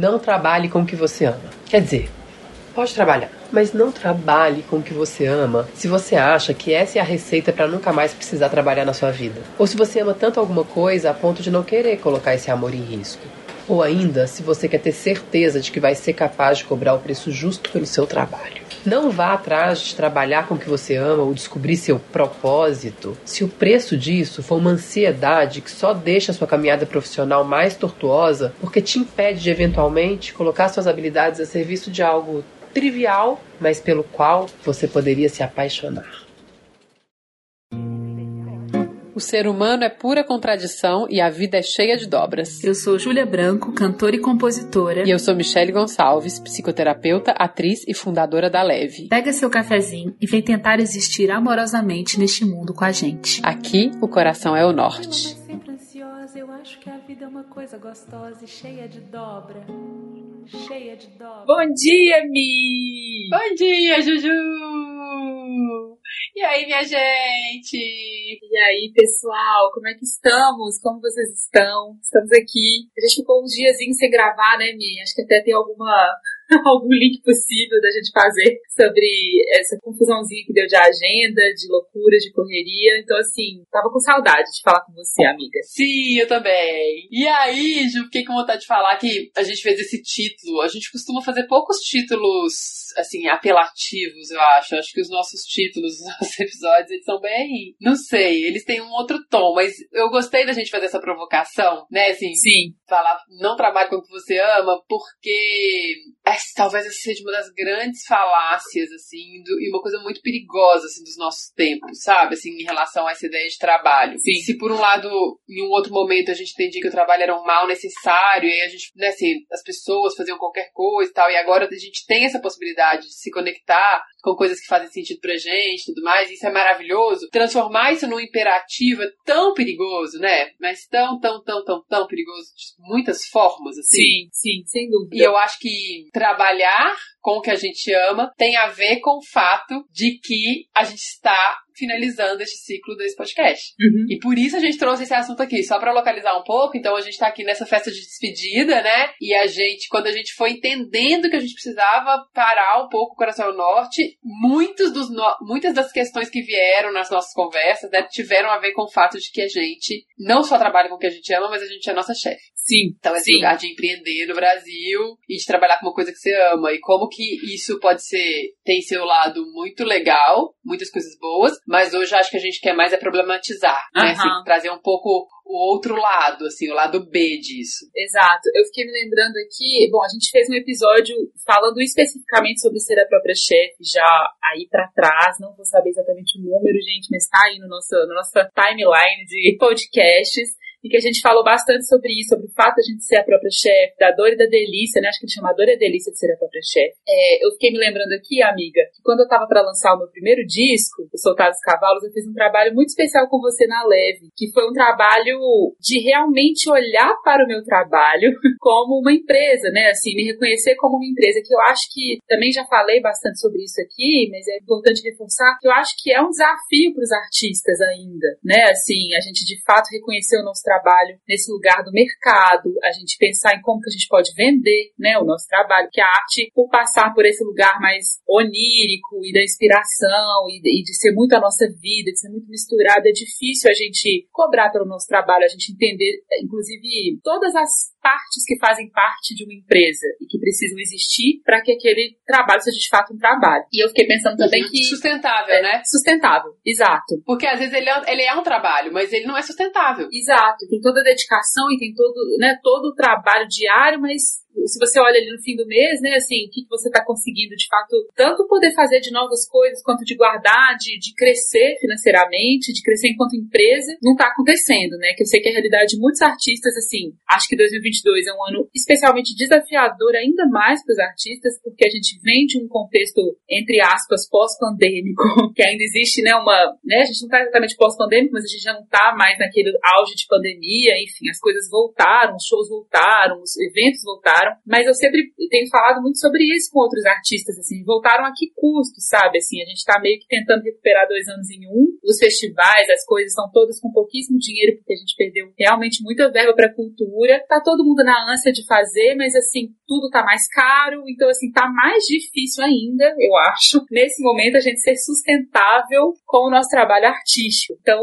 Não trabalhe com o que você ama. Quer dizer, pode trabalhar, mas não trabalhe com o que você ama se você acha que essa é a receita para nunca mais precisar trabalhar na sua vida. Ou se você ama tanto alguma coisa a ponto de não querer colocar esse amor em risco. Ou ainda, se você quer ter certeza de que vai ser capaz de cobrar o preço justo pelo seu trabalho. Não vá atrás de trabalhar com o que você ama ou descobrir seu propósito se o preço disso for uma ansiedade que só deixa a sua caminhada profissional mais tortuosa porque te impede de eventualmente colocar suas habilidades a serviço de algo trivial, mas pelo qual você poderia se apaixonar. O ser humano é pura contradição e a vida é cheia de dobras. Eu sou Júlia Branco, cantora e compositora. E eu sou Michele Gonçalves, psicoterapeuta, atriz e fundadora da Leve. Pega seu cafezinho e vem tentar existir amorosamente neste mundo com a gente. Aqui, o coração é o norte. Sempre ansiosa, eu acho que a vida é uma coisa gostosa e cheia de dobra. Cheia de dobra. Bom dia, Mi! Bom dia, Juju! E aí, minha gente? E aí, pessoal, como é que estamos? Como vocês estão? Estamos aqui. A gente ficou uns diazinhos sem gravar, né, Mi? Acho que até tem alguma algum link possível da gente fazer sobre essa confusãozinha que deu de agenda, de loucura, de correria. Então, assim, tava com saudade de falar com você, amiga. Sim, eu também. E aí, Ju, fiquei com vontade de falar que a gente fez esse título. A gente costuma fazer poucos títulos, assim, apelativos, eu acho. Acho que os nossos títulos, os nossos episódios, eles são bem. Não sei, eles têm um outro tom, mas eu gostei da gente fazer essa provocação, né? Assim, Sim. falar, não trabalhe com o que você ama, porque essa, talvez essa seja uma das grandes falácias, assim, do, e uma coisa muito perigosa, assim, dos nossos tempos, sabe? Assim, em relação a essa ideia de trabalho. Sim. Se por um lado, em um outro momento, a gente entendia que o trabalho era um mal necessário, e aí a gente, né, assim, as pessoas faziam qualquer coisa e tal, e agora a gente tem essa possibilidade de se conectar com coisas que fazem sentido pra gente e tudo mais, isso é maravilhoso. Transformar isso num imperativo é tão perigoso, né? Mas tão, tão, tão, tão, tão perigoso de muitas formas, assim. Sim, sim, sem dúvida. E eu acho que trabalhar com o que a gente ama tem a ver com o fato de que a gente está finalizando este ciclo desse podcast. Uhum. E por isso a gente trouxe esse assunto aqui, só para localizar um pouco. Então a gente tá aqui nessa festa de despedida, né? E a gente, quando a gente foi entendendo que a gente precisava parar um pouco o Coração Norte, muitos dos no... muitas das questões que vieram nas nossas conversas né, tiveram a ver com o fato de que a gente não só trabalha com o que a gente ama, mas a gente é a nossa chefe. Sim, Então, esse sim. lugar de empreender no Brasil e de trabalhar com uma coisa que você ama. E como que isso pode ser, tem seu lado muito legal, muitas coisas boas, mas hoje acho que a gente quer mais é problematizar, né? Assim, trazer um pouco o outro lado, assim, o lado B disso. Exato. Eu fiquei me lembrando aqui, bom, a gente fez um episódio falando especificamente sobre ser a própria chefe, já aí pra trás, não vou saber exatamente o número, gente, mas tá aí no nosso, na nossa timeline de podcasts. E que a gente falou bastante sobre isso, sobre o fato de a gente ser a própria chefe, da dor e da delícia, né? Acho que ele chama a dor e a delícia de ser a própria chefe. É, eu fiquei me lembrando aqui, amiga, que quando eu tava pra lançar o meu primeiro disco, o Soltar os Cavalos, eu fiz um trabalho muito especial com você na Leve, que foi um trabalho de realmente olhar para o meu trabalho como uma empresa, né? Assim, me reconhecer como uma empresa, que eu acho que também já falei bastante sobre isso aqui, mas é importante reforçar que eu acho que é um desafio para os artistas ainda, né? Assim, a gente de fato reconhecer o nosso trabalho nesse lugar do mercado, a gente pensar em como que a gente pode vender, né, o nosso trabalho, que a arte, por passar por esse lugar mais onírico e da inspiração e de, e de ser muito a nossa vida, de ser muito misturada, é difícil a gente cobrar pelo nosso trabalho, a gente entender, inclusive, todas as partes que fazem parte de uma empresa e que precisam existir para que aquele trabalho seja de fato um trabalho. E eu fiquei pensando também que Sustentável, né? sustentável, exato. Porque às vezes ele é, ele é um trabalho, mas ele não é sustentável. Exato, tem toda a dedicação e tem todo, né, todo o trabalho diário, mas se você olha ali no fim do mês, né, assim, o que, você está conseguindo de fato, tanto poder fazer de novas coisas, quanto de guardar, de, de crescer financeiramente, de crescer enquanto empresa, não está acontecendo, né, que eu sei que a realidade de muitos artistas, assim, acho que 2022 é um ano especialmente desafiador ainda mais para os artistas, porque a gente vem de um contexto, entre aspas, pós-pandêmico, que ainda existe, né, uma, né, a gente não está exatamente pós-pandêmico, mas a gente já não está mais naquele auge de pandemia, enfim, as coisas voltaram, os shows voltaram, os eventos voltaram, mas eu sempre tenho falado muito sobre isso com outros artistas, assim, voltaram a que custo, sabe, assim, a gente tá meio que tentando recuperar dois anos em um, os festivais, as coisas são todas com pouquíssimo dinheiro, porque a gente perdeu realmente muita verba pra cultura, tá todo todo mundo na ânsia de fazer, mas assim, tudo tá mais caro, então assim, tá mais difícil ainda, eu acho, nesse momento a gente ser sustentável com o nosso trabalho artístico. Então,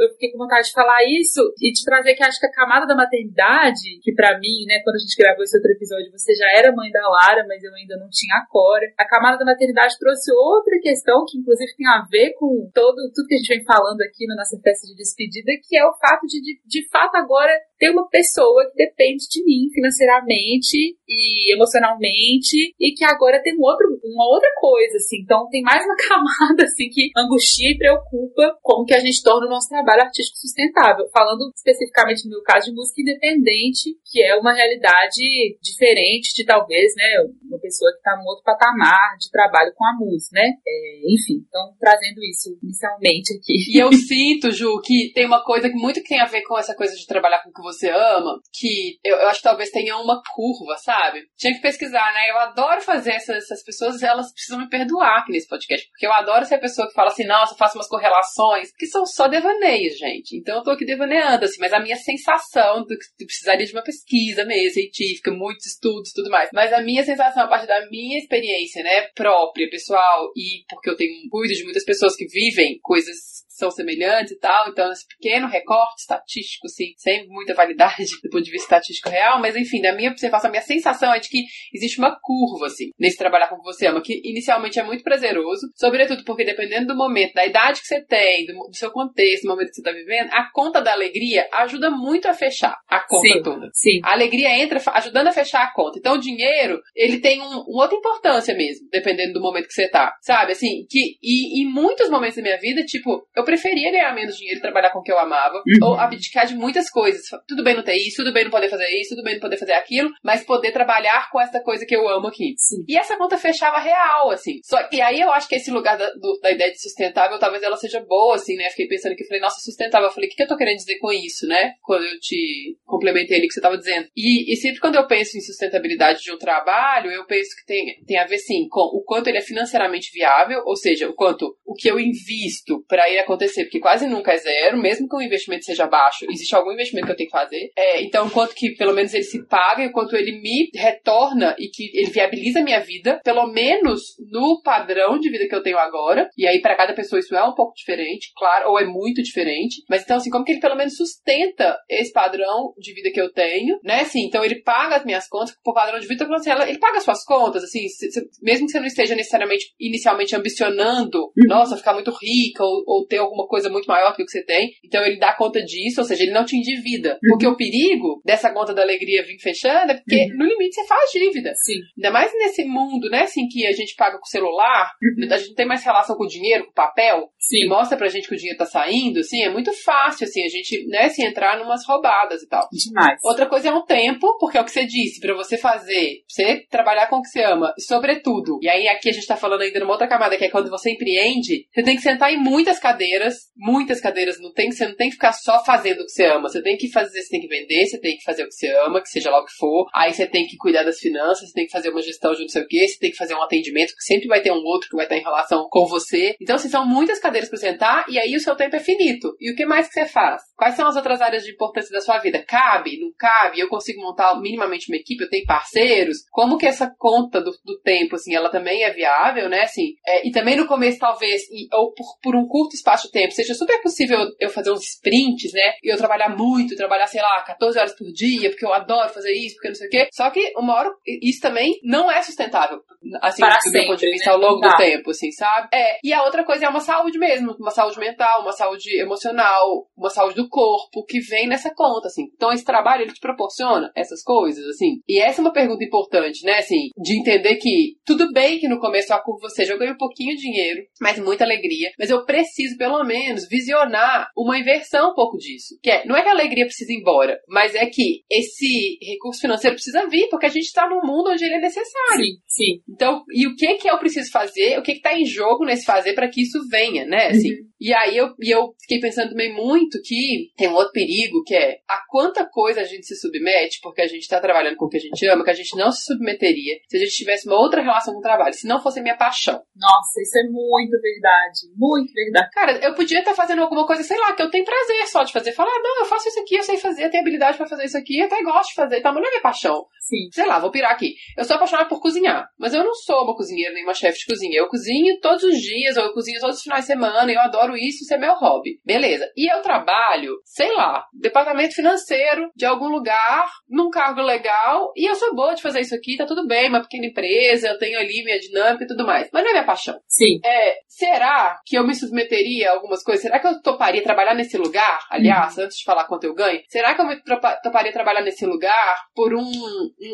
eu fiquei com vontade de falar isso e de trazer que acho que a camada da maternidade, que para mim, né, quando a gente gravou esse outro episódio, você já era mãe da Lara, mas eu ainda não tinha a Cora. A camada da maternidade trouxe outra questão que inclusive tem a ver com todo tudo que a gente vem falando aqui na nossa festa de despedida, que é o fato de, de, de fato agora ter uma pessoa que depende de mim financeiramente e emocionalmente e que agora tem um outro, uma outra coisa, assim. Então tem mais uma camada assim que angustia e preocupa como que a gente torna o nosso trabalho artístico sustentável. Falando especificamente no meu caso de música independente, que é uma realidade diferente de talvez, né, uma pessoa que está num outro patamar de trabalho com a música, né? É, enfim, então trazendo isso inicialmente aqui. E eu sinto, Ju, que tem uma coisa muito que tem a ver com essa coisa de trabalhar com o que você ama, que eu, eu acho que talvez tenha uma curva, sabe? Tinha que pesquisar, né? Eu adoro fazer essas, essas pessoas, elas precisam me perdoar aqui nesse podcast, porque eu adoro ser a pessoa que fala assim, nossa, eu faço umas correlações, que são só devaneios gente. Então eu tô aqui devaneando, assim, mas a minha sensação do que precisaria de uma pesquisa mesmo, científica, muitos estudos tudo mais. Mas a minha sensação, a partir da minha experiência, né, própria, pessoal, e porque eu tenho cuido de muitas pessoas que vivem coisas são semelhantes e tal, então esse pequeno recorte estatístico, assim, sem muita validade do ponto de vista estatístico real, mas enfim, da minha observação, a minha sensação é de que existe uma curva, assim, nesse trabalhar com o que você ama, que inicialmente é muito prazeroso, sobretudo porque dependendo do momento, da idade que você tem, do, do seu contexto, do momento que você está vivendo, a conta da alegria ajuda muito a fechar a conta sim, toda. Sim. A alegria entra ajudando a fechar a conta. Então o dinheiro, ele tem um, uma outra importância mesmo, dependendo do momento que você tá. Sabe, assim, que e em muitos momentos da minha vida, tipo, eu preferia ganhar menos dinheiro e trabalhar com o que eu amava, uhum. ou abdicar de muitas coisas. Tudo bem não ter isso, tudo bem não poder fazer isso, tudo bem não poder fazer aquilo, mas poder trabalhar com essa coisa que eu amo aqui. Sim. E essa conta fechava real, assim. Só, e aí eu acho que esse lugar da, do, da ideia de sustentável, talvez ela seja boa, assim, né? Fiquei pensando que falei, nossa, sustentável. Eu falei, o que, que eu tô querendo dizer com isso, né? Quando eu te complementei ali que você tava dizendo. E, e sempre quando eu penso em sustentabilidade de um trabalho, eu penso que tem, tem a ver, sim, com o quanto ele é financeiramente viável, ou seja, o quanto o que eu invisto para ele acontecer, porque quase nunca é zero, mesmo que o investimento seja baixo, existe algum investimento que eu tenho que fazer. É, então, quanto que pelo menos ele se paga e quanto ele me retorna e que ele viabiliza a minha vida, pelo menos no padrão de vida que eu tenho agora. E aí, para cada pessoa, isso é um pouco diferente, claro, ou é muito diferente. Mas então, assim, como que ele pelo menos sustenta esse padrão de vida que eu tenho, né? Assim, então ele paga as minhas contas, por padrão de vida, assim, ele paga as suas contas, assim, se, se, mesmo que você não esteja necessariamente inicialmente ambicionando, uhum. nossa, ficar muito rica ou, ou ter alguma coisa muito maior que o que você tem. Então ele dá conta disso, ou seja, ele não te endivida. Uhum. Porque o perigo dessa conta da alegria vir fechando é porque uhum. no limite você faz dívida. Sim. Ainda mais nesse mundo, né, assim, que a gente paga com o celular, uhum. a gente não tem mais relação com o dinheiro, com o papel, Sim. e mostra pra gente que o dinheiro tá saindo, assim, é muito fácil, assim, a gente, né, assim, entrar numas roubadas e tal. Demais. Outra coisa é um tempo, porque é o que você disse, para você fazer, você trabalhar com o que você ama, sobretudo. E aí aqui a gente tá falando ainda numa outra camada, que é quando você empreende, você tem que sentar em muitas cadeiras, muitas cadeiras não tem, você não tem que ficar só fazendo o que você ama. Você tem que fazer, você tem que vender, você tem que fazer o que você ama, que seja lá o que for. Aí você tem que cuidar das finanças, você tem que fazer uma gestão de não sei o que, você tem que fazer um atendimento, que sempre vai ter um outro que vai estar em relação com você. Então, assim, são muitas cadeiras para sentar e aí o seu tempo é finito. E o que mais que você faz? Quais são as outras áreas de importância da sua vida? Cabe? Não cabe? Eu consigo montar minimamente uma equipe? Eu tenho parceiros? Como que essa conta do, do tempo, assim, ela também é viável, né? Assim, é, e também no começo, talvez, e, ou por, por um curto espaço de tempo, seja super possível eu fazer uns sprints, né? E eu trabalhar muito, trabalhar, sei lá, 14 horas por dia, porque eu adoro fazer isso, porque não sei o quê. Só que uma hora, isso também não é sustentável, assim, Para do sempre, meu ponto de vista, né? ao longo Tá. do tempo, assim, sabe? É, e a outra coisa é uma saúde mesmo, uma saúde mental, uma saúde emocional, uma saúde do corpo, que vem nessa conta, assim. Então esse trabalho, ele te proporciona essas coisas, assim. E essa é uma pergunta importante, né, assim, de entender que tudo bem que no começo a curva seja, eu ganho um pouquinho de dinheiro, mas muita alegria, mas eu preciso, pelo menos, visionar uma inversão um pouco disso. Que é, não é que a alegria precisa ir embora, mas é que esse recurso financeiro precisa vir, porque a gente está num mundo onde ele é necessário. Sim, sim. Então, e o que que eu preciso fazer? O que que tá em jogo nesse fazer para que isso venha, né? Assim, E aí eu, e eu fiquei pensando também muito que tem um outro perigo, que é a quanta coisa a gente se submete, porque a gente tá trabalhando com o que a gente ama, que a gente não se submeteria se a gente tivesse uma outra relação com o trabalho, se não fosse a minha paixão. Nossa, isso é muito verdade, muito verdade. Cara, eu podia estar fazendo alguma coisa, sei lá, que eu tenho prazer só de fazer. Falar, ah, não, eu faço isso aqui, eu sei fazer, eu tenho habilidade pra fazer isso aqui, até gosto de fazer, tá? Mas não é minha paixão. Sim. Sei lá, vou pirar aqui. Eu sou apaixonada por cozinhar, mas eu não sou uma cozinheira nem uma chefe de cozinha. Eu cozinho todos os dias, ou eu cozinho todos os finais de semana, e eu adoro isso, isso é meu hobby. Beleza. E eu trabalho, sei lá, departamento financeiro de algum lugar, num cargo legal, e eu sou boa de fazer isso aqui, tá tudo bem, uma pequena empresa, eu tenho ali minha dinâmica e tudo mais. Mas não é minha paixão. Sim. É, será que eu me submeteria a algumas coisas? Será que eu toparia trabalhar nesse lugar? Aliás, antes de falar quanto eu ganho, será que eu me toparia trabalhar nesse lugar por um,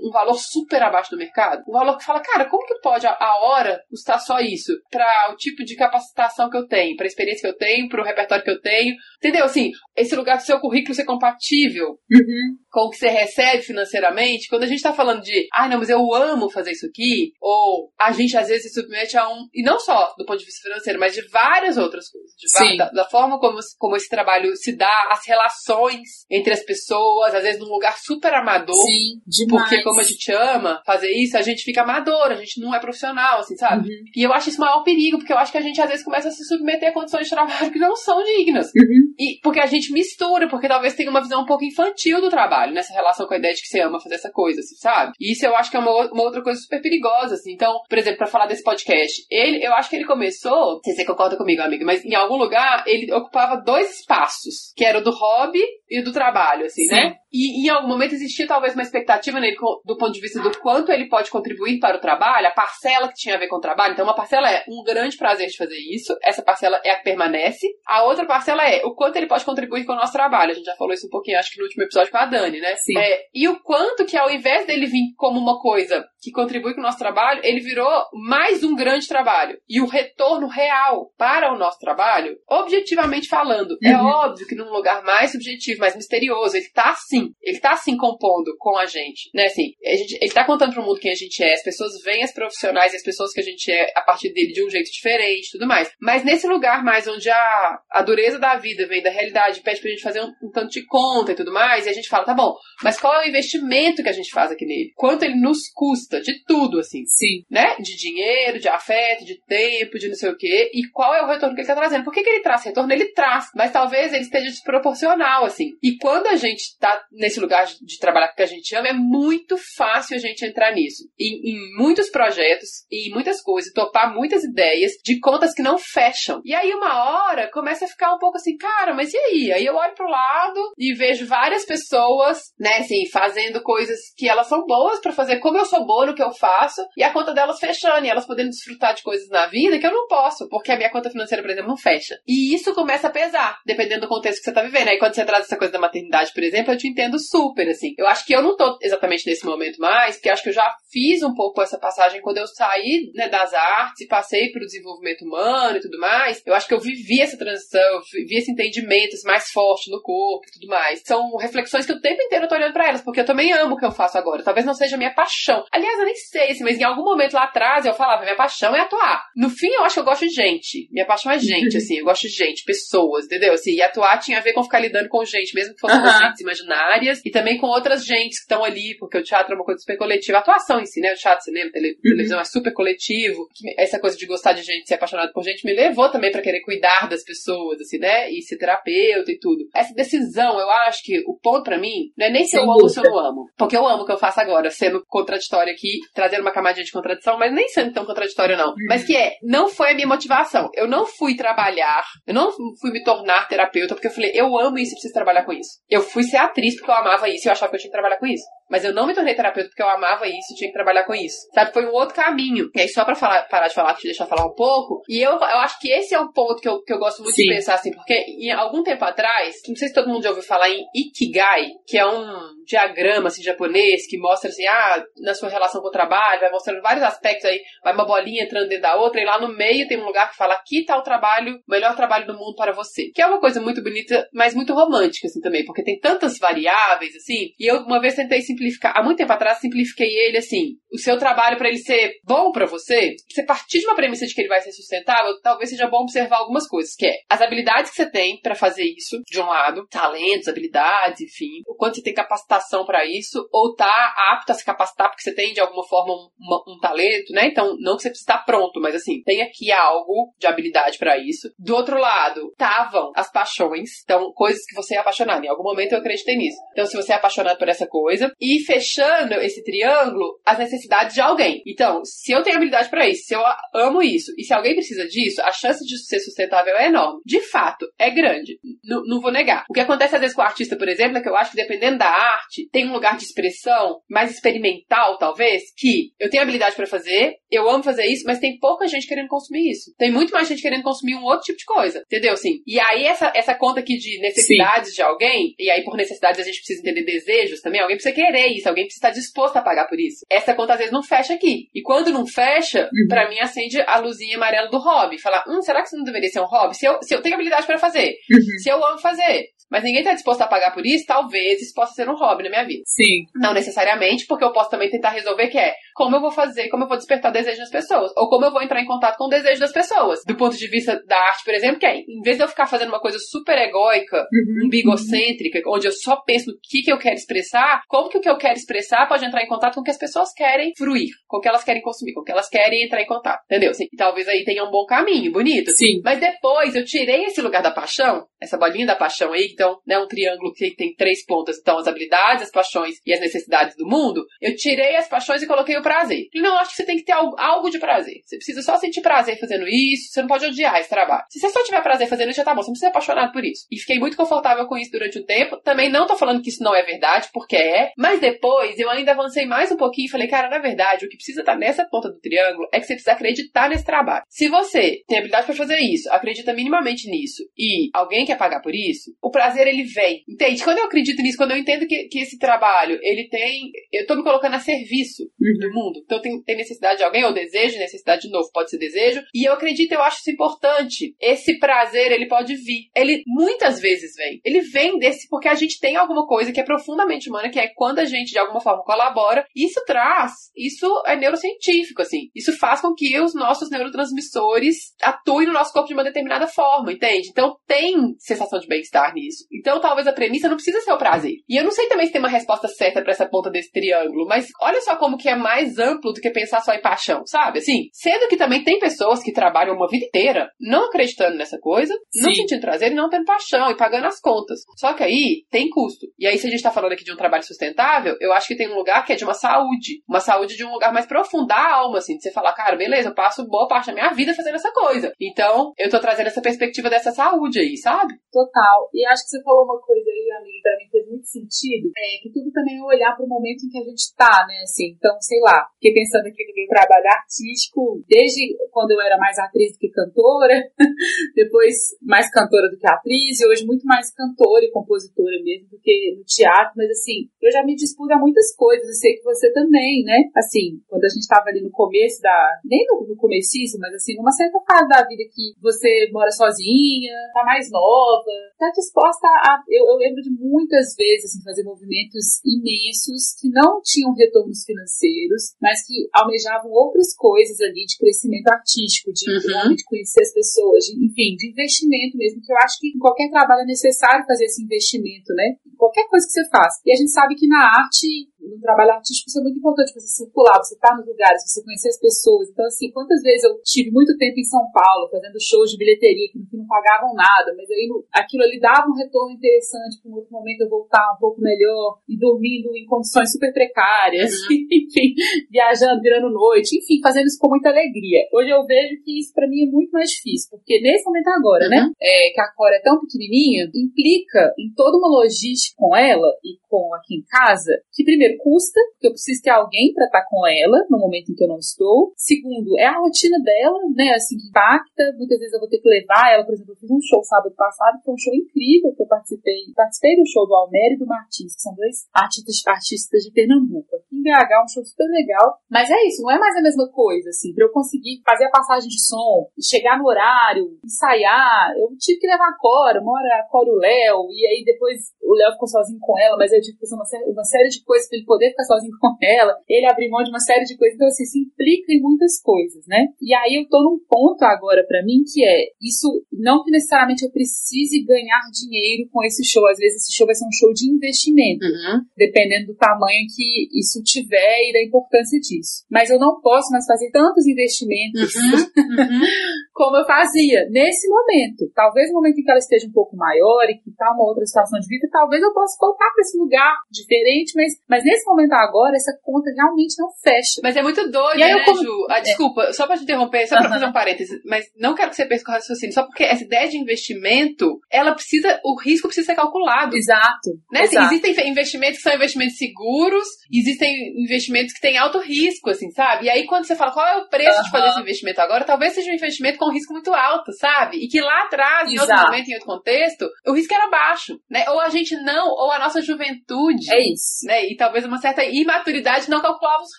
um, valor super abaixo do mercado? Um valor que fala, cara, como que pode a, a hora custar só isso? Pra o tipo de capacitação que eu tenho, pra experiência que eu tenho, pro repertório que eu tenho. Entendeu? Assim, esse lugar do seu currículo ser compatível Uhum. com o que você recebe financeiramente, quando a gente tá falando de, ah, não, mas eu amo fazer isso aqui, ou a gente às vezes se submete a um, e não só do ponto de vista financeiro, mas de várias outras coisas, Sim. da, da forma como, como esse trabalho se dá, as relações entre as pessoas, às vezes num lugar super amador, Sim, demais. Porque como a gente ama fazer isso, a gente fica amador, a gente não é profissional, assim, sabe? Uhum. E eu acho isso o maior perigo, porque eu acho que a gente às vezes começa a se submeter a condições de trabalho que não são dignas. Uhum. E porque a gente mistura, porque talvez tenha uma visão um pouco infantil do trabalho, nessa relação com a ideia de que você ama fazer essa coisa, assim, sabe? E isso eu acho que é uma, uma outra coisa super perigosa, assim. Então, por exemplo, pra falar desse podcast, ele, eu acho que ele começou, não sei se você concorda comigo, amiga, mas em algum lugar ele ocupava dois espaços, que era o do hobby e o do trabalho, assim, Sim. né? E em algum momento existia talvez uma expectativa nele co- do ponto de vista do quanto ele pode contribuir para o trabalho, a parcela que tinha a ver com o trabalho. Então, uma parcela é um grande prazer de fazer isso, essa parcela é a que permanece. A outra parcela é o quanto ele pode contribuir com o nosso trabalho. A gente já falou isso um pouquinho, acho que no último episódio com a Dani, né? Sim. É, e o quanto que ao invés dele vir como uma coisa que contribui com o nosso trabalho, ele virou mais um grande trabalho. E o retorno real para o nosso trabalho, objetivamente falando, é Uhum. óbvio que num lugar mais subjetivo, mais misterioso, ele tá ele tá assim compondo com a gente, né? Assim, gente, ele tá contando pro mundo quem a gente é, as pessoas veem as profissionais e as pessoas que a gente é a partir dele de um jeito diferente, tudo mais. Mas nesse lugar mais onde a, a dureza da vida vem da realidade, pede pra gente fazer um, um tanto de conta e tudo mais, e a gente fala, tá bom, mas qual é o investimento que a gente faz aqui nele? Quanto ele nos custa? De tudo, assim Sim. né? De dinheiro, de afeto, de tempo, de não sei o quê. E qual é o retorno que ele tá trazendo? Por que, que ele traz retorno? Ele traz, mas talvez ele esteja desproporcional, assim. E quando a gente tá nesse lugar de, trabalhar que a gente ama, é muito fácil a gente entrar nisso. Em, em muitos projetos em muitas coisas, topar muitas ideias de contas que não fecham. E aí, uma hora, começa a ficar um pouco assim, cara, mas e aí? Aí eu olho pro lado e vejo várias pessoas, né, assim, fazendo coisas que elas são boas pra fazer como eu sou boa no que eu faço, e a conta delas fechando, e elas podendo desfrutar de coisas na vida que eu não posso, porque a minha conta financeira, por exemplo, não fecha. E isso começa a pesar, dependendo do contexto que você tá vivendo. Aí quando você traz essa coisa da maternidade, por exemplo, eu te entendo super, assim. Eu acho que eu não tô exatamente nesse momento mais, porque acho que eu já fiz um pouco essa passagem quando eu saí né, das artes e passei pro desenvolvimento humano e tudo mais. Eu acho que eu vivi essa transição, eu vivi esse entendimento esse mais forte no corpo e tudo mais. São reflexões que o tempo inteiro eu tô olhando pra elas, porque eu também amo o que eu faço agora. Talvez não seja a minha paixão. Aliás, eu nem sei, assim, mas em algum momento lá atrás eu falava, minha paixão é atuar. No fim, eu acho que eu gosto de gente. Minha paixão é gente, assim, eu gosto de gente, pessoas, entendeu? Assim, e atuar tinha a ver com ficar lidando com gente, mesmo que fossem Aham. gentes imaginárias, e também com outras gentes que estão ali, porque o teatro é uma coisa super coletiva. A atuação em si, né? O teatro, cinema, tele- televisão é super coletivo. Essa coisa de gostar de gente, ser apaixonado por gente, me levou também pra querer cuidar das pessoas, assim, né? E ser terapeuta e tudo. Essa decisão, eu acho que o ponto pra mim não é nem se eu amo ou se eu não amo. Porque eu amo o que eu faço agora, sendo contraditória aqui, trazendo uma camadinha de contradição, mas nem sendo tão contraditória, não. Mas que é, não foi a minha motivação. Eu não fui trabalhar, eu não fui me tornar terapeuta, porque eu falei, eu amo isso e preciso trabalhar com isso. Eu fui ser atriz porque eu amava isso e eu achava que eu tinha que trabalhar com isso. Mas eu não me tornei terapeuta porque eu amava isso e tinha que trabalhar com isso. Sabe? Foi um outro caminho. E aí, só pra falar, parar de falar, te deixar falar um pouco. E eu, eu acho que esse é um ponto que eu, que eu gosto muito Sim. de pensar assim, porque em algum tempo atrás, não sei se todo mundo já ouviu falar em Ikigai, que é um diagrama assim, japonês que mostra assim, ah, na sua relação com o trabalho, vai mostrando vários aspectos aí, vai uma bolinha entrando dentro da outra, e lá no meio tem um lugar que fala aqui tá o trabalho, o melhor trabalho do mundo para você. Que é uma coisa muito bonita, mas muito romântica, assim, também, porque tem tantas variáveis, assim, e eu uma vez tentei simplificar, há muito tempo atrás simplifiquei ele assim, o seu trabalho para ele ser bom para você, você partir de uma premissa de que ele vai ser sustentável, talvez seja bom observar algumas coisas, que é as habilidades que você tem para fazer isso, de um lado, talentos, habilidades, enfim, o quanto você tem capacitação para isso, ou tá apto a se capacitar porque você tem de alguma forma um, um talento, né? Então, não que você precise estar pronto, mas assim, tem aqui algo de habilidade para isso. Do outro lado, estavam as paixões, então, coisas que você é apaixonado. Em algum momento eu acreditei nisso. Então, se você é apaixonado por essa coisa, e fechando esse triângulo, as necessidades de alguém. Então, se eu tenho habilidade para isso, se eu amo isso, e se alguém precisa disso, a chance de ser sustentável é enorme. De fato, é grande. N não vou negar. O que acontece às vezes com o artista, por exemplo, é que eu acho que dependendo da arte, tem um lugar de expressão mais experimental, talvez, que eu tenho habilidade para fazer, eu amo fazer isso, mas tem pouca gente querendo consumir isso. Tem muito mais gente querendo consumir um outro tipo de coisa. Entendeu? Assim, e aí essa, essa conta aqui de necessidades Sim. de alguém, e aí por necessidades a gente precisa entender desejos também, alguém precisa querer isso, alguém precisa estar disposto a pagar por isso. Essa conta às vezes não fecha aqui. E quando não fecha, uhum. para mim acende a luzinha amarela do hobby. Falar, hum, será que isso não deveria ser um hobby? Se eu, se eu tenho habilidade para fazer, uhum. se eu amo fazer, mas ninguém tá disposto a pagar por isso, talvez isso possa ser um hobby na minha vida. Sim. Não necessariamente, porque eu posso também tentar resolver que é como eu vou fazer, como eu vou despertar o desejo das pessoas, ou como eu vou entrar em contato com o desejo das pessoas. Do ponto de vista da arte, por exemplo, que é, em vez de eu ficar fazendo uma coisa super egóica, uhum. bigocêntrica, onde eu só penso no que, que eu quero expressar, como que o que eu quero expressar pode entrar em contato com o que as pessoas querem fruir, com o que elas querem consumir, com o que elas querem entrar em contato, entendeu? Assim, talvez aí tenha um bom caminho, bonito. Sim. Mas depois eu tirei esse lugar da paixão, essa bolinha da paixão aí, então, né, um triângulo que tem três pontas, então as habilidades, as paixões e as necessidades do mundo, eu tirei as paixões e coloquei o prazer. E não acho que você tem que ter algo de prazer. Você precisa só sentir prazer fazendo isso, você não pode odiar esse trabalho. Se você só tiver prazer fazendo isso, já tá bom, você não precisa ser apaixonado por isso. E fiquei muito confortável com isso durante um tempo. Também não tô falando que isso não é verdade, porque é, mas depois eu ainda avancei mais um pouquinho e falei, cara, na verdade, o que precisa estar tá nessa ponta do triângulo é que você precisa acreditar nesse trabalho. Se você tem habilidade para fazer isso, acredita minimamente nisso e alguém quer pagar por isso, o prazer ele vem. Entende? Quando eu acredito nisso, quando eu entendo que, que esse trabalho, ele tem. Eu tô me colocando a serviço uhum. do mundo. Então tem, tem necessidade de alguém, ou desejo, necessidade de novo, pode ser desejo. E eu acredito, eu acho isso importante. Esse prazer, ele pode vir. Ele muitas vezes vem. Ele vem desse porque a gente tem alguma coisa que é profundamente humana, que é quando a gente de alguma forma colabora. Isso traz, isso é neurocientífico, assim. Isso faz com que os nossos neurotransmissores atuem no nosso corpo de uma determinada forma, entende? Então tem sensação de bem-estar nisso. Então talvez a premissa não precisa ser o prazer. E eu não sei também se tem uma resposta certa para essa ponta desse triângulo, mas olha só como que é mais amplo do que pensar só em paixão, sabe? Assim, sendo que também tem pessoas que trabalham uma vida inteira não acreditando nessa coisa, Sim. não sentindo prazer e não tendo paixão e pagando as contas. Só que aí tem custo. E aí, se a gente tá falando aqui de um trabalho sustentável, eu acho que tem um lugar que é de uma saúde. Uma saúde de um lugar mais profundo da alma, assim, de você falar, cara, beleza, eu passo boa parte da minha vida fazendo essa coisa. Então, eu tô trazendo essa perspectiva dessa saúde aí, sabe? Total. E acho que você falou uma coisa aí, amiga, pra mim fez muito sentido. É que tudo também é olhar pro momento em que a gente tá, né? Assim, então, sei lá, fiquei pensando aqui no meu trabalho artístico, desde quando eu era mais atriz do que cantora, depois mais cantora do que atriz, e hoje muito mais cantora e compositora mesmo do que no teatro, mas assim, eu já me dispus a muitas coisas, eu sei que você também, né? Assim, quando a gente tava ali no começo da, nem no, no começo, mas assim, numa certa fase da vida que você mora sozinha, tá mais nova, tá disposta a, eu, eu lembro de muitas vezes, assim, fazer movimentos imensos que não tinham retornos financeiros, mas que almejavam outras coisas ali de crescimento artístico, de uhum. realmente conhecer as pessoas, de, enfim, de investimento mesmo, que eu acho que em qualquer trabalho é necessário fazer esse investimento, né? Qualquer coisa que você faz. E a gente sabe que na arte no trabalho artístico isso é muito importante, você circular, você estar tá nos lugares, você conhecer as pessoas. Então, assim, quantas vezes eu tive muito tempo em São Paulo, fazendo shows de bilheteria que não pagavam nada, mas aí aquilo ali dava um retorno interessante para um outro momento eu voltar um pouco melhor e dormindo em condições super precárias, uhum. enfim, viajando, virando noite, enfim, fazendo isso com muita alegria. Hoje eu vejo que isso para mim é muito mais difícil, porque nesse momento agora, né, uhum. né, é, que a Cora é tão pequenininha, implica em toda uma logística com ela e com aqui em casa, que primeiro custa, porque eu preciso ter alguém para estar tá com ela no momento em que eu não estou. Segundo, é a rotina dela, né, assim, que impacta. Muitas vezes eu vou ter que levar ela, por exemplo, eu fiz um show sábado passado, que foi um show incrível que eu participei. Participei do show do Almério e do Martins, que são dois artistas, artistas de Pernambuco. Aqui em BH, um show super legal. Mas é isso, não é mais a mesma coisa, assim, para eu conseguir fazer a passagem de som, chegar no horário, ensaiar, eu tive que levar a Cora, mora a Cora e o Léo, e aí depois o Léo ficou sozinho com ela, mas eu tive que fazer uma, série, uma série de coisas pra ele poder ficar sozinho com ela, ele abrir mão de uma série de coisas. Então, assim, se implica em muitas coisas, né? E aí eu tô num ponto agora para mim que é isso não que necessariamente eu precise ganhar dinheiro com esse show. Às vezes esse show vai ser um show de investimento, Uhum. dependendo do tamanho que isso tiver e da importância disso. Mas eu não posso mais fazer tantos investimentos Uhum. como eu fazia nesse momento. Talvez no momento em que ela esteja um pouco maior e que tá uma outra situação de vida, talvez eu possa voltar para esse lugar diferente, mas, mas nesse momento agora, essa conta realmente não fecha. Mas é muito doido, E aí eu né, como- Ju? Ah, desculpa, só pra te interromper, só pra fazer um parêntese, mas não quero que você pense com raciocínio, só porque essa ideia de investimento, ela precisa, o risco precisa ser calculado. Exato. Né? Assim, exato. existem investimentos que são investimentos seguros, existem investimentos que têm alto risco, assim, sabe? E aí, quando você fala qual é o preço de fazer esse investimento agora, talvez seja um investimento com risco muito alto, sabe? E que lá atrás, em outro momento, em outro contexto, o risco era baixo, né? Ou a gente não, ou a nossa juventude, É isso. né? E talvez uma certa imaturidade não calculava os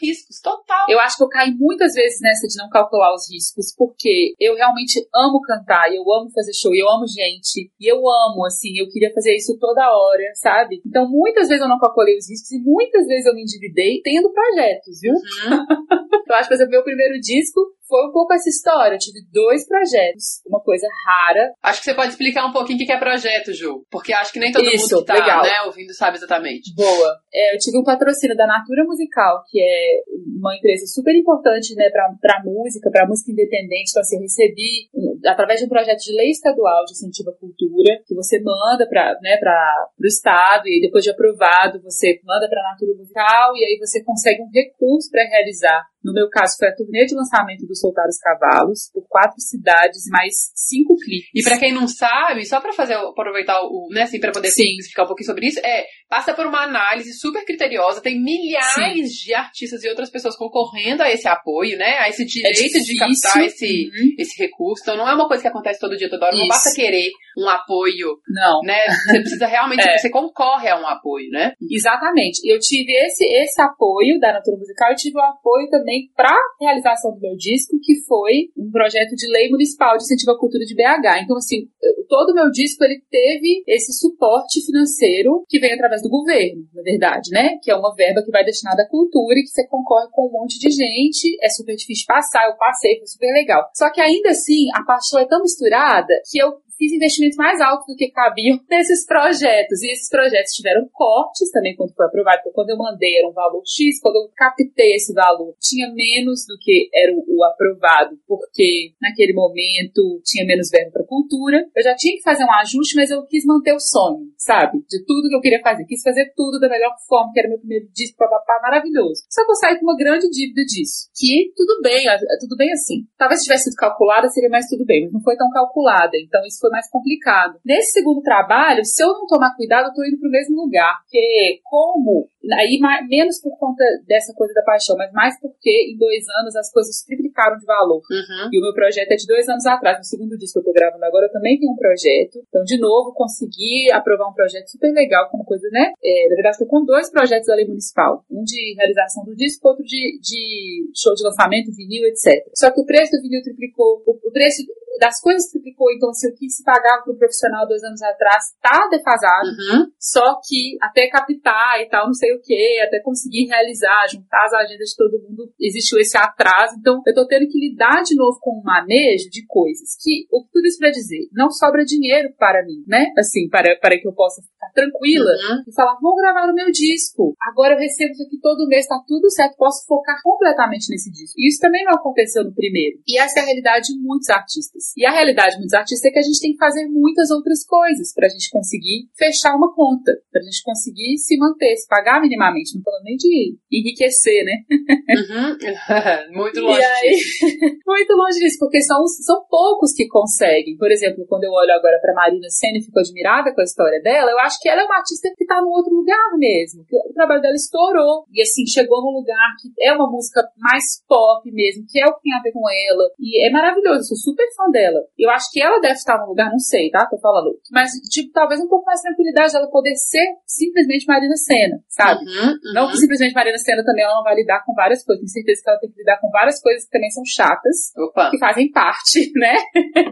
riscos. Total. Eu acho que eu caí muitas vezes nessa de não calcular os riscos, porque eu realmente amo cantar, eu amo fazer show, eu amo gente, e eu amo, assim, eu queria fazer isso toda hora, sabe? Então, muitas vezes eu não calculei os riscos e muitas vezes eu me endividei tendo projetos, viu? eu acho que, por exemplo, meu primeiro disco foi um pouco essa história. Eu tive dois projetos, uma coisa rara. Acho que você pode explicar um pouquinho o que é projeto, Ju. Porque acho que nem todo Isso, mundo que tá legal. né, ouvindo sabe exatamente. Boa. É, eu tive um patrocínio da Natura Musical, que é uma empresa super importante, né, pra, pra música, pra música independente. Então, assim, eu recebi, através de um projeto de lei estadual de incentivo à cultura, que você manda pra, né, pro Estado, e depois de aprovado, você manda pra Natura Musical, e aí você consegue um recurso pra realizar. No meu caso, foi a turnê de lançamento do Soltar os Cavalos, por quatro cidades e mais cinco clipes. E pra quem não sabe, só pra fazer aproveitar o, né, assim, para poder Sim. explicar um pouquinho sobre isso, é passa por uma análise super criteriosa, tem milhares de artistas e outras pessoas concorrendo a esse apoio, né, a esse direito de É difícil. captar esse Uhum. esse recurso. Então não é uma coisa que acontece todo dia, toda hora, não Isso. basta querer um apoio, Não. né? Você precisa realmente, É. você concorre a um apoio, né? Exatamente. Eu tive esse, esse apoio da Natura Musical e tive o apoio também para realização do meu disco, que foi um projeto de lei municipal de incentivo à cultura de BH. Então, assim, todo o meu disco ele teve esse suporte financeiro que vem através do governo, na verdade, né? Que é uma verba que vai destinada à cultura e que você concorre com um monte de gente. É super difícil passar, eu passei, foi super legal. Só que ainda assim, a paixão é tão misturada que eu fiz investimentos mais altos do que cabiam nesses projetos. E esses projetos tiveram cortes também quando foi aprovado. Então, quando eu mandei era um valor X, quando eu captei esse valor, tinha menos do que era o, o aprovado, porque naquele momento tinha menos verba para cultura. Eu já tinha que fazer um ajuste, mas eu quis manter o sonho, sabe? De tudo que eu queria fazer. Quis fazer tudo da melhor forma, que era meu primeiro disco, papapá, maravilhoso. Só que eu saí com uma grande dívida disso. Que tudo bem, é tudo bem assim. Talvez se tivesse sido calculada, seria mais tudo bem, mas não foi tão calculada. Então isso foi mais complicado. Nesse segundo trabalho, se eu não tomar cuidado, eu tô indo pro mesmo lugar. Porque como, aí mais- menos por conta dessa coisa da paixão, mas mais porque em dois anos as coisas triplicaram de valor. Uhum. E o meu projeto é de dois anos atrás. No segundo disco que eu tô gravando agora, eu também tenho um projeto. Então, de novo, consegui aprovar um projeto super legal, como coisa, né? É, na verdade, tô com dois projetos da lei municipal. Um de realização do disco, outro de, de show de lançamento, vinil, etc. Só que o preço do vinil triplicou, o, o preço das coisas triplicou, então se o que se pagava para um profissional dois anos atrás tá defasado, Uhum. só que até captar e tal, não sei o que, até conseguir realizar, juntar as agendas de todo mundo, existiu esse atraso. Então, eu tô tendo que lidar de novo com o manejo de coisas. Que, o que tudo isso pra dizer? Não sobra dinheiro para mim, né? Assim, para, para que eu possa ficar tranquila Uhum. e falar, vou gravar o meu disco. Agora eu recebo isso aqui todo mês, tá tudo certo, posso focar completamente nesse disco. E isso também não aconteceu no primeiro. E essa é a realidade de muitos artistas. E a realidade de muitos artistas é que a gente tem que fazer muitas outras coisas pra gente conseguir fechar uma conta, pra gente conseguir se manter, se pagar minimamente. Não falando nem de enriquecer, né? Uhum. Muito longe aí, disso. muito longe disso, porque são, são poucos que conseguem. Por exemplo, quando eu olho agora pra Marina Senna e fico admirada com a história dela, eu acho que ela é uma artista que tá num outro lugar mesmo. Que o trabalho dela estourou. E assim, chegou num lugar que é uma música mais pop mesmo, que é o que tem a ver com ela. E é maravilhoso, eu sou super fã dela. Eu acho que ela deve estar num lugar, não sei, tá? Tô falando. Mas, tipo, talvez um pouco mais tranquilidade dela poder ser simplesmente Marina Senna, sabe? Uhum, uhum. Não que simplesmente Marina Senna também ela não vai lidar com várias coisas. Tenho certeza que ela tem que lidar com várias coisas que também são chatas, Opa. que fazem parte, né,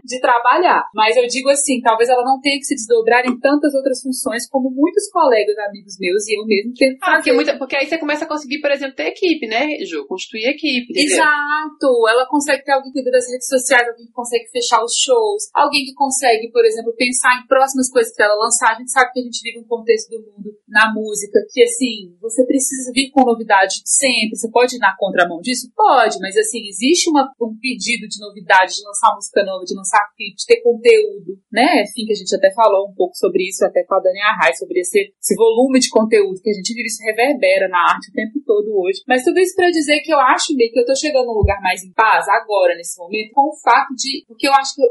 de trabalhar. Mas eu digo assim, talvez ela não tenha que se desdobrar em tantas outras funções como muitos colegas, amigos meus e eu mesmo tenho que Ah, porque, muita- porque aí você começa a conseguir, por exemplo, ter equipe, né, Ju? Constituir equipe. entendeu? Exato! Ela consegue ter alguém que cuida das redes sociais, alguém que consegue fechar os shows, alguém que consegue, por exemplo, pensar em próximas coisas para ela lançar. A gente sabe que a gente vive um contexto do mundo na música que, assim, você precisa vir com novidade sempre. Você pode ir na contramão disso? Pode, mas, assim, existe uma- um pedido de novidade, de lançar música nova, de lançar clipe, de ter conteúdo, né? Enfim, que a gente até falou um pouco sobre isso, até com a Dani Arraes, sobre esse, esse volume de conteúdo que a gente vive, isso reverbera na arte o tempo todo hoje. Mas tudo isso pra dizer que eu acho meio que eu tô chegando num lugar mais em paz agora, nesse momento, com o fato de. Porque eu acho que eu,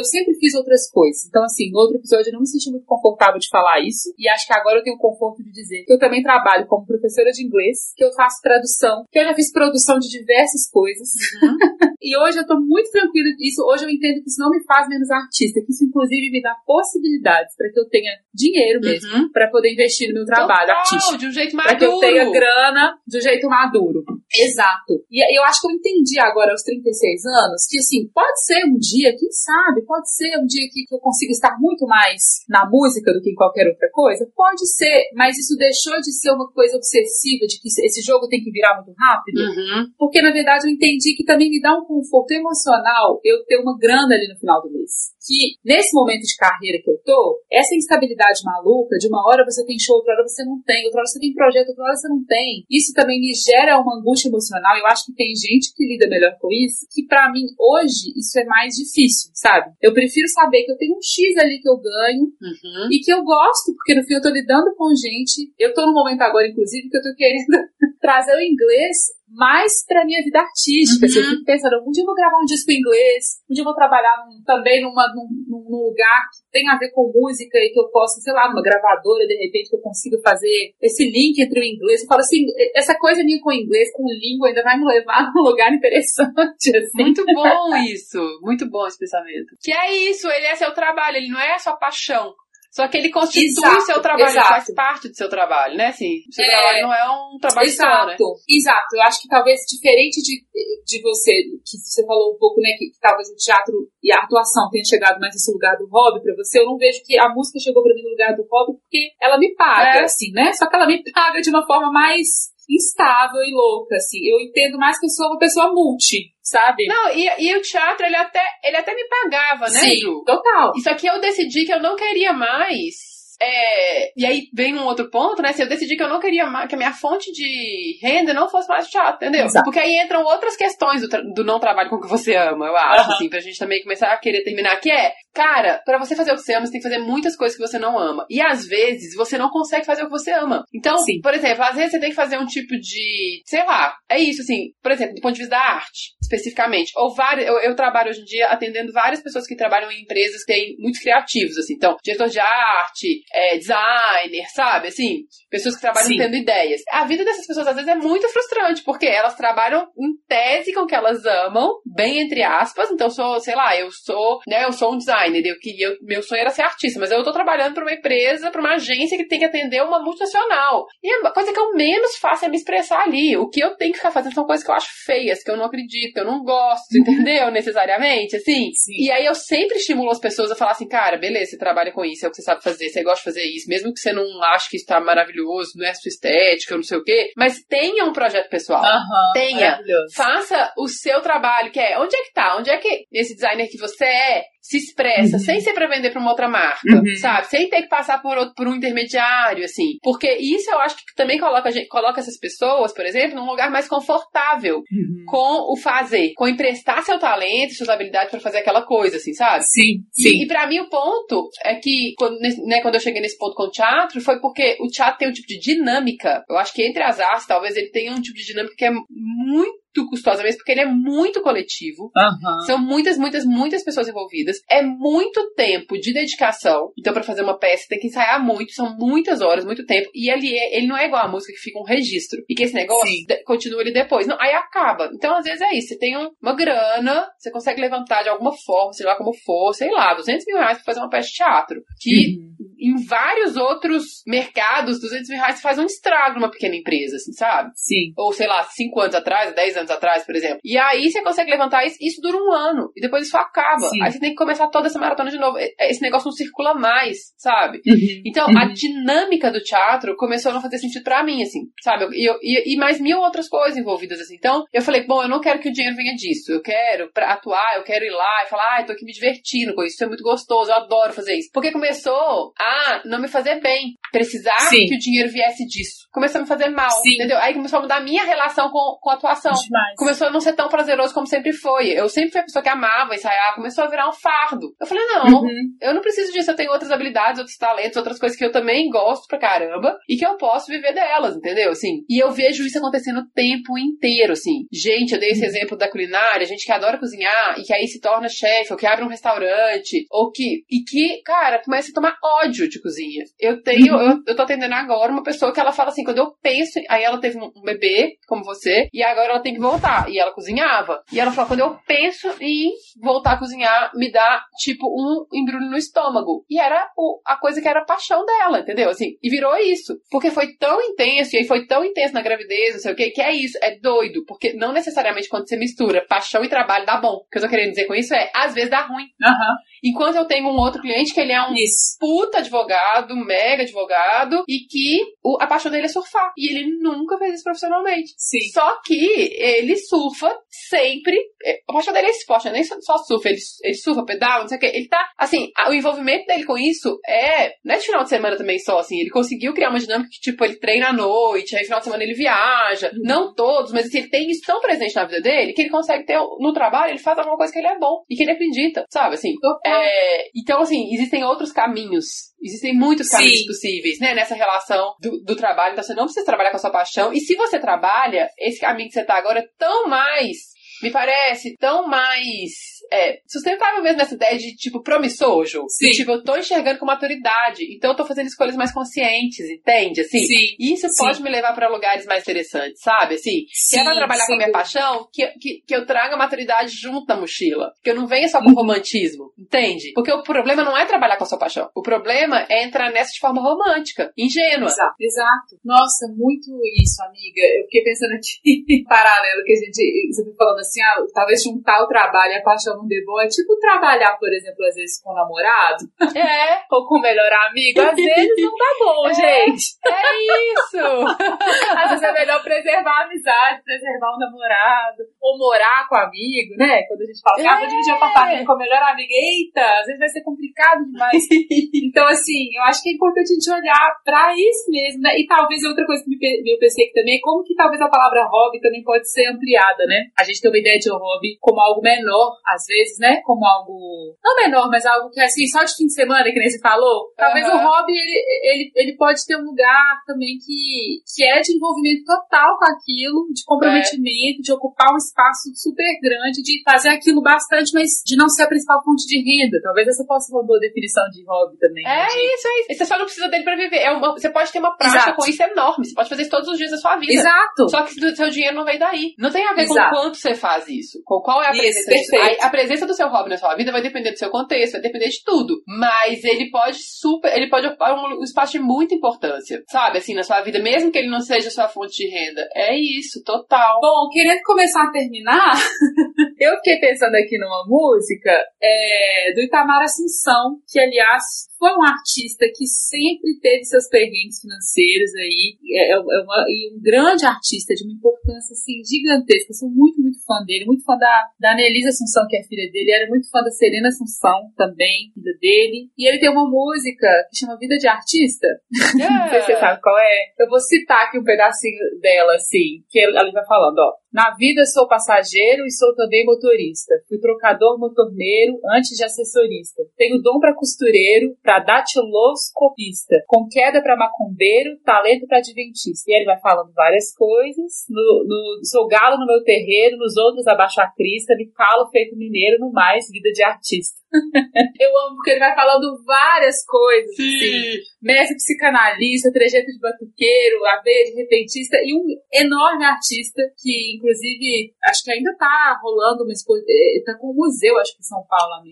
eu sempre fiz outras coisas. Então, assim, no outro episódio eu não me senti muito confortável de falar isso. E acho que agora eu tenho o conforto de dizer que eu também trabalho como professora de inglês, que eu faço tradução, que eu já fiz produção de diversas coisas. E hoje eu tô muito tranquila disso. Hoje eu entendo que isso não me faz menos artista, que isso inclusive me dá possibilidades para que eu tenha dinheiro mesmo, Uhum. para poder investir no meu trabalho Total, artístico. de um jeito Para que eu maduro. tenha grana de um jeito maduro. Exato. E eu acho que eu entendi agora aos 36 anos que, assim, pode ser um dia, quem sabe, pode ser um dia que eu consiga estar muito mais na música do que em qualquer outra coisa. Pode ser, mas isso deixou de ser uma coisa obsessiva de que esse jogo tem que virar muito rápido. Uhum. Porque, na verdade, eu entendi que também me dá um conforto emocional eu ter uma grana ali no final do mês. Que, nesse momento de carreira que eu tô, essa instabilidade maluca, de uma hora você tem show, outra hora você não tem, outra hora você tem projeto, outra hora você não tem. Isso também me gera uma angústia emocional. Eu acho que tem gente que lida melhor com isso, que pra mim, hoje, isso é mais difícil, sabe? Eu prefiro saber que eu tenho um X ali que eu ganho, Uhum. e que eu gosto, porque no fim eu tô lidando com gente. Eu tô no momento agora, inclusive, que eu tô querendo trazer o inglês mais pra minha vida artística. Uhum. Assim, eu fico pensando, um dia eu vou gravar um disco em inglês, um dia eu vou trabalhar num- também numa, num, num- lugar que tem a ver com música e que eu possa, sei lá, numa gravadora, de repente, que eu consiga fazer esse link entre o inglês. Eu falo assim, essa coisa minha com o inglês, com língua, ainda vai me levar num lugar interessante, assim. Muito bom isso. Muito bom esse pensamento. Que é isso, ele é seu trabalho, ele não é a sua paixão. Só que ele constitui Exato, o seu trabalho, exato. faz parte do seu trabalho, né? Assim, o seu É. trabalho não é um trabalho só, né? Exato, exato. Eu acho que talvez diferente de, de você, que você falou um pouco, né, que, que talvez o teatro e a atuação tenha chegado mais nesse lugar do hobby pra você, eu não vejo que a música chegou pra mim no lugar do hobby porque ela me paga, É. assim, né? Só que ela me paga de uma forma mais instável e louca, assim. Eu entendo mais que eu sou uma pessoa multi, sabe? Não, e, e o teatro, ele até, ele até me pagava, né, Sim, Ju? total. Isso aqui eu decidi que eu não queria mais. é, e aí vem um outro ponto, né? Se eu decidi que eu não queria mais, que a minha fonte de renda não fosse mais o teatro, entendeu? Exato. Porque aí entram outras questões do, do não trabalho com o que você ama, eu acho, Aham. assim, pra gente também começar a querer terminar. Que é, cara, pra você fazer o que você ama, você tem que fazer muitas coisas que você não ama. E às vezes você não consegue fazer o que você ama. Então, Sim. por exemplo, às vezes você tem que fazer um tipo de, sei lá, é isso, assim, por exemplo, do ponto de vista da arte, especificamente. Ou várias, eu, eu trabalho hoje em dia atendendo várias pessoas que trabalham em empresas que têm muitos criativos, assim. Então, diretor de arte, é, designer, sabe? Assim, pessoas que trabalham Sim. tendo ideias. A vida dessas pessoas, às vezes, é muito frustrante, porque elas trabalham em tese com o que elas amam, bem entre aspas. Então, sou, sei lá, eu sou, né, eu sou um designer, eu queria, meu sonho era ser artista, mas eu tô trabalhando para uma empresa, para uma agência que tem que atender uma multinacional. E a coisa que eu menos faço é me expressar ali. O que eu tenho que ficar fazendo são coisas que eu acho feias, que eu não acredito, eu não gosto, entendeu? Necessariamente, assim. Sim. E aí eu sempre estimulo as pessoas a falar assim, cara, beleza, você trabalha com isso, é o que você sabe fazer, você gosta de fazer isso, mesmo que você não ache que isso tá maravilhoso, não é a sua estética, não sei o quê, mas tenha um projeto pessoal. Aham, Tenha. Faça o seu trabalho, que é onde é que tá? Onde é que esse designer que você é se expressa, Uhum. sem ser pra vender pra uma outra marca, Uhum. sabe? Sem ter que passar por, outro, por um intermediário, assim. Porque isso eu acho que também coloca, gente- coloca essas pessoas, por exemplo, num lugar mais confortável Uhum. com o fazer, com emprestar seu talento, suas habilidades pra fazer aquela coisa, assim, sabe? Sim, E, sim. e para mim o ponto é que quando, né, quando eu cheguei nesse ponto com o teatro foi porque o teatro tem um tipo de dinâmica. Eu acho que entre as artes, talvez ele tenha um tipo de dinâmica que é muito custosa mesmo, porque ele é muito coletivo. Aham. São muitas, muitas, muitas pessoas envolvidas. É muito tempo de dedicação. Então, pra fazer uma peça, tem que ensaiar muito, são muitas horas, muito tempo. E ele, é, ele não é igual a música que fica um registro. E que esse negócio de- continua ali depois. Não, aí acaba. Então, às vezes é isso. Você tem um- uma grana, você consegue levantar de alguma forma, sei lá como for, sei lá, 200 mil reais pra fazer uma peça de teatro. Que em vários outros mercados, 200 mil reais faz um estrago numa pequena empresa, assim, sabe? Sim. Ou sei lá, 5 anos atrás, 10 anos atrás, por exemplo. E aí você consegue levantar isso, isso dura um ano. E depois isso acaba. Sim. Aí você tem que começar toda essa maratona de novo. E- Esse negócio não circula mais, sabe? Uhum. Então, a dinâmica do teatro começou a não fazer sentido pra mim, assim, sabe? E, eu- e, e mais mil outras coisas envolvidas, assim. Então, eu falei, bom, eu não quero que o dinheiro venha disso. Eu quero pra atuar, eu quero ir lá e falar, ah, eu tô aqui me divertindo com isso, isso é muito gostoso, eu adoro fazer isso. Porque começou a não me fazer bem. Precisar Sim. que o dinheiro viesse disso. Começou a me fazer mal, Sim. entendeu? Aí começou a mudar a minha relação com, com a atuação. Demais. Começou a não ser tão prazeroso como sempre foi. Eu sempre fui a pessoa que amava ensaiar, começou a virar um fardo. Eu falei, não, Uhum. eu não preciso disso, eu tenho outras habilidades, outros talentos, outras coisas que eu também gosto pra caramba e que eu posso viver delas, entendeu? Assim, e eu vejo isso acontecendo o tempo inteiro, assim. Gente, eu dei esse exemplo da culinária, gente que adora cozinhar e que aí se torna chefe, ou que abre um restaurante, ou que. E que, cara, começa a tomar ódio de cozinha. Eu tenho, eu, eu tô atendendo agora uma pessoa que ela fala assim, quando eu penso. Aí ela teve um bebê, como você, e agora ela tem que voltar. E ela cozinhava. E ela falou, quando eu penso em voltar a cozinhar, me dá, tipo, um embrulho no estômago. E era o, a coisa que era a paixão dela, entendeu? Assim, e virou isso. Porque foi tão intenso, e aí foi tão intenso na gravidez, não sei o que, que é isso, é doido. Porque não necessariamente quando você mistura paixão e trabalho dá bom. O que eu tô querendo dizer com isso é, às vezes dá ruim. Aham. Enquanto eu tenho um outro cliente que ele é um Isso. puta advogado, mega advogado, e que o- a paixão dele é surfar. E ele nunca fez isso profissionalmente. Sim. Só que ele surfa sempre. é, A paixão dele é esporte, é nem só surfa, ele, ele surfa, pedala, não sei o que. Ele tá, assim, o envolvimento dele com isso é. Não é de final de semana também só, assim. Ele conseguiu criar uma dinâmica que, tipo, ele treina à noite, aí final de semana ele viaja. Não todos, mas assim, ele tem isso tão presente na vida dele que ele consegue ter no trabalho, ele faz alguma coisa que ele é bom e que ele acredita, sabe? Assim. É, então, assim, existem outros caminhos. Existem muitos caminhos Sim. possíveis, né? Nessa relação do, do trabalho. Então, você não precisa trabalhar com a sua paixão. E se você trabalha, esse caminho que você tá agora é tão mais, me parece, tão mais é, sustentável mesmo nessa ideia de, tipo, promissor, Ju. Sim. Tipo, eu tô enxergando com maturidade. Então, eu tô fazendo escolhas mais conscientes, entende? Assim, Sim. e isso Sim. pode me levar pra lugares mais interessantes, sabe? Assim, se é pra Sim, trabalhar com a minha paixão, que, que, que eu traga maturidade junto na mochila. Que eu não venha só com romantismo, entende? Porque o problema não é trabalhar com a sua paixão. O problema é entrar nessa de forma romântica, ingênua. Exato, exato. Nossa, muito isso, amiga. Eu fiquei pensando aqui, em paralelo, que a gente, você foi falando assim, ah, talvez juntar o trabalho e a paixão bom. É tipo trabalhar, por exemplo, às vezes com o namorado, É, ou com o melhor amigo. Às vezes não dá bom, É. gente. é isso! Às vezes é melhor preservar a amizade, preservar o namorado, ou morar com o amigo, né? Quando a gente fala, ah, vou dividir É. apartamento com o melhor amigo. Eita, às vezes vai ser complicado demais. Então, assim, eu acho que é importante a gente olhar pra isso mesmo, né? E talvez outra coisa que me eu pensei aqui também é como que talvez a palavra hobby também pode ser ampliada, né? A gente tem uma ideia de hobby como algo menor, às vezes, né? Como algo. Não menor, mas algo que é assim, só de fim de semana, que nem você falou. Talvez Aham. o hobby, ele, ele, ele pode ter um lugar também que, que é de envolvimento total com aquilo, de comprometimento, de ocupar um espaço super grande, de fazer aquilo bastante, mas de não ser a principal fonte de renda. Talvez essa possa ser uma boa definição de hobby também. né? É isso, é isso. Você só não precisa dele pra viver. É uma, você pode ter uma prática Exato. com isso enorme. Você pode fazer isso todos os dias da sua vida. Exato. Só que o seu dinheiro não vem daí. Não tem a ver Exato. com quanto você faz isso. Com qual é a Isso, presença disso. perfeito. A, a presença do seu hobby na sua vida vai depender do seu contexto, vai depender de tudo. Mas ele pode super, ele pode ocupar um, um espaço de muita importância, sabe? Assim, na sua vida, mesmo que ele não seja sua fonte de renda. É isso, total. Bom, querendo começar a terminar, eu fiquei pensando aqui numa música é, do Itamar Assunção, que aliás foi um artista que sempre teve seus perrengues financeiros aí, é, é uma- e um grande artista de uma importância assim, gigantesca. Eu sou muito, muito fã dele, muito fã da, da Annelise Assunção, que é filha dele, era muito fã da Serena Assunção também, filha dele. E ele tem uma música que chama Vida de Artista. Não sei se você sabe qual é. Eu vou citar aqui um pedacinho dela, assim, que ela vai falando, ó. Na vida sou passageiro e sou também motorista. Fui trocador motorneiro antes de assessorista. Tenho dom pra costureiro, pra para datiloscopista, com queda para macumbeiro, talento para adventista. E ele vai falando várias coisas. No, no, sou galo no meu terreiro, nos outros abaixo a crista, me calo feito mineiro, no mais vida de artista. Eu amo porque ele vai falando várias coisas. Sim. Assim, mestre psicanalista, trejeito de batuqueiro, aveia de repentista e um enorme artista que, inclusive, acho que ainda tá rolando uma exposição. Tá com um museu, acho que em São Paulo,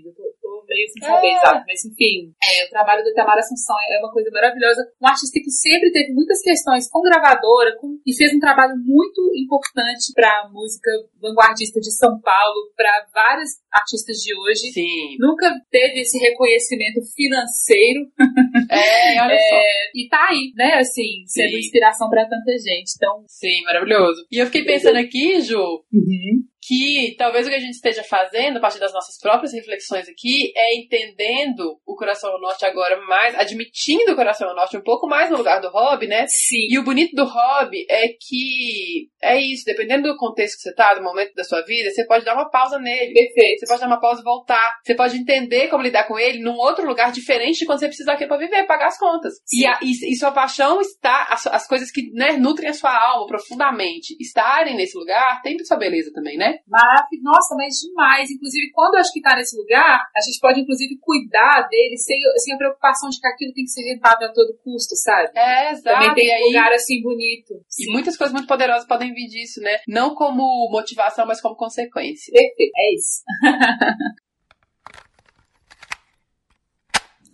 tô meio sem saber É. exato, mas enfim. É, o trabalho do Itamar Assunção é uma coisa maravilhosa. Um artista que sempre teve muitas questões com gravadora com, e fez um trabalho muito importante pra música vanguardista de São Paulo, pra vários artistas de hoje. Sim. Nunca teve esse reconhecimento financeiro É, olha só. é, e tá aí, né, assim, sendo Sim. inspiração pra tanta gente. Então, Sim, maravilhoso. E eu fiquei pensando aqui, Ju, Uhum. Que talvez o que a gente esteja fazendo, a partir das nossas próprias reflexões aqui, é entendendo o Coração ao Norte agora mais, admitindo o Coração ao Norte um pouco mais no lugar do hobby, né? sim, E o bonito do hobby é que é isso, dependendo do contexto que você tá, do momento da sua vida, você pode dar uma pausa nele. perfeito. Você pode dar uma pausa e voltar. Você pode entender como lidar com ele num outro lugar diferente de quando você precisa daquilo pra viver, pagar as contas. E, a, e, e sua paixão está, as, as coisas que né, nutrem a sua alma profundamente, estarem nesse lugar, tem sua beleza também, né? Maravilhoso. Nossa, mas demais. Inclusive, quando eu acho que tá nesse lugar, a gente pode, inclusive, cuidar dele sem, sem a preocupação de que aquilo tem que ser rentável a todo custo, sabe? É, exato. Também tem um lugar assim bonito. e muitas coisas muito poderosas podem vir disso, né? Não como motivação, mas como consequência. Perfeito, é isso.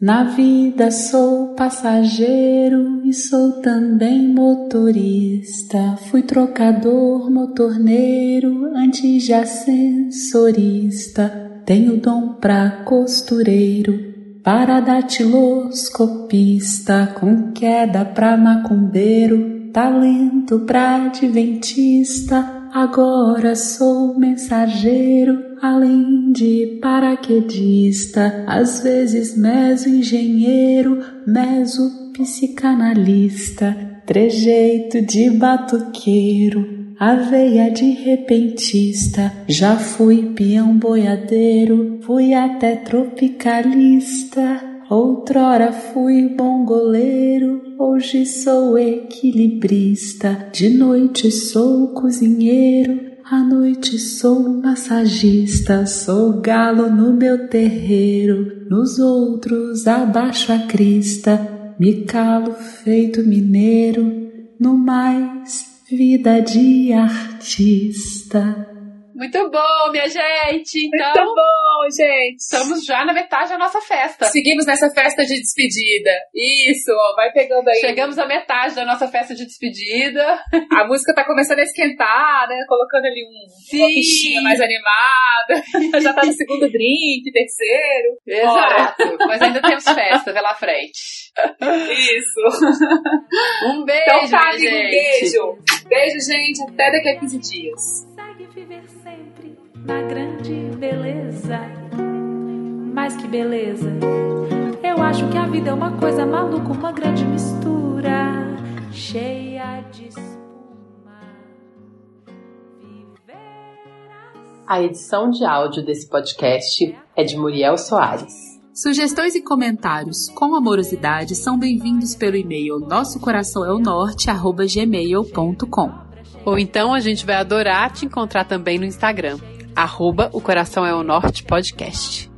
Na vida sou passageiro e sou também motorista. Fui trocador, motorneiro, antes de ascensorista. Tenho dom pra costureiro, para datiloscopista, com queda pra macumbeiro, talento pra adventista. Agora sou mensageiro, além de paraquedista, às vezes meso engenheiro, meso psicanalista, trejeito de batuqueiro, aveia de repentista, já fui peão boiadeiro, fui até tropicalista. Outrora fui bom goleiro, hoje sou equilibrista. De noite sou cozinheiro, à noite sou massagista. Sou galo no meu terreiro, nos outros abaixo a crista. Me calo feito mineiro, no mais vida de artista. Muito bom, minha gente! Então, Muito bom, gente. estamos já na metade da nossa festa. Seguimos nessa festa de despedida. Isso, ó, vai pegando aí. Chegamos à metade da nossa festa de despedida. A música tá começando a esquentar, né? Colocando ali um, uma Sim. fichinha mais animada. Já tá no segundo drink, terceiro. Exato. Mas ainda temos festa pela frente. Isso. Um beijo, Então tá, amigo, um gente. beijo. Beijo, gente. Até daqui a 15 dias. Consegue viver sempre na grande beleza. Mais que beleza. Eu acho que a vida é uma coisa maluca, uma grande mistura, cheia de espuma. Viver assim. A edição de áudio desse podcast é de Muriel Soares. Sugestões e comentários com amorosidade são bem-vindos pelo e-mail nossocoraçãoeonorte@gmail.com. Ou então a gente vai adorar te encontrar também no Instagram. Arroba o Coração é o Norte Podcast.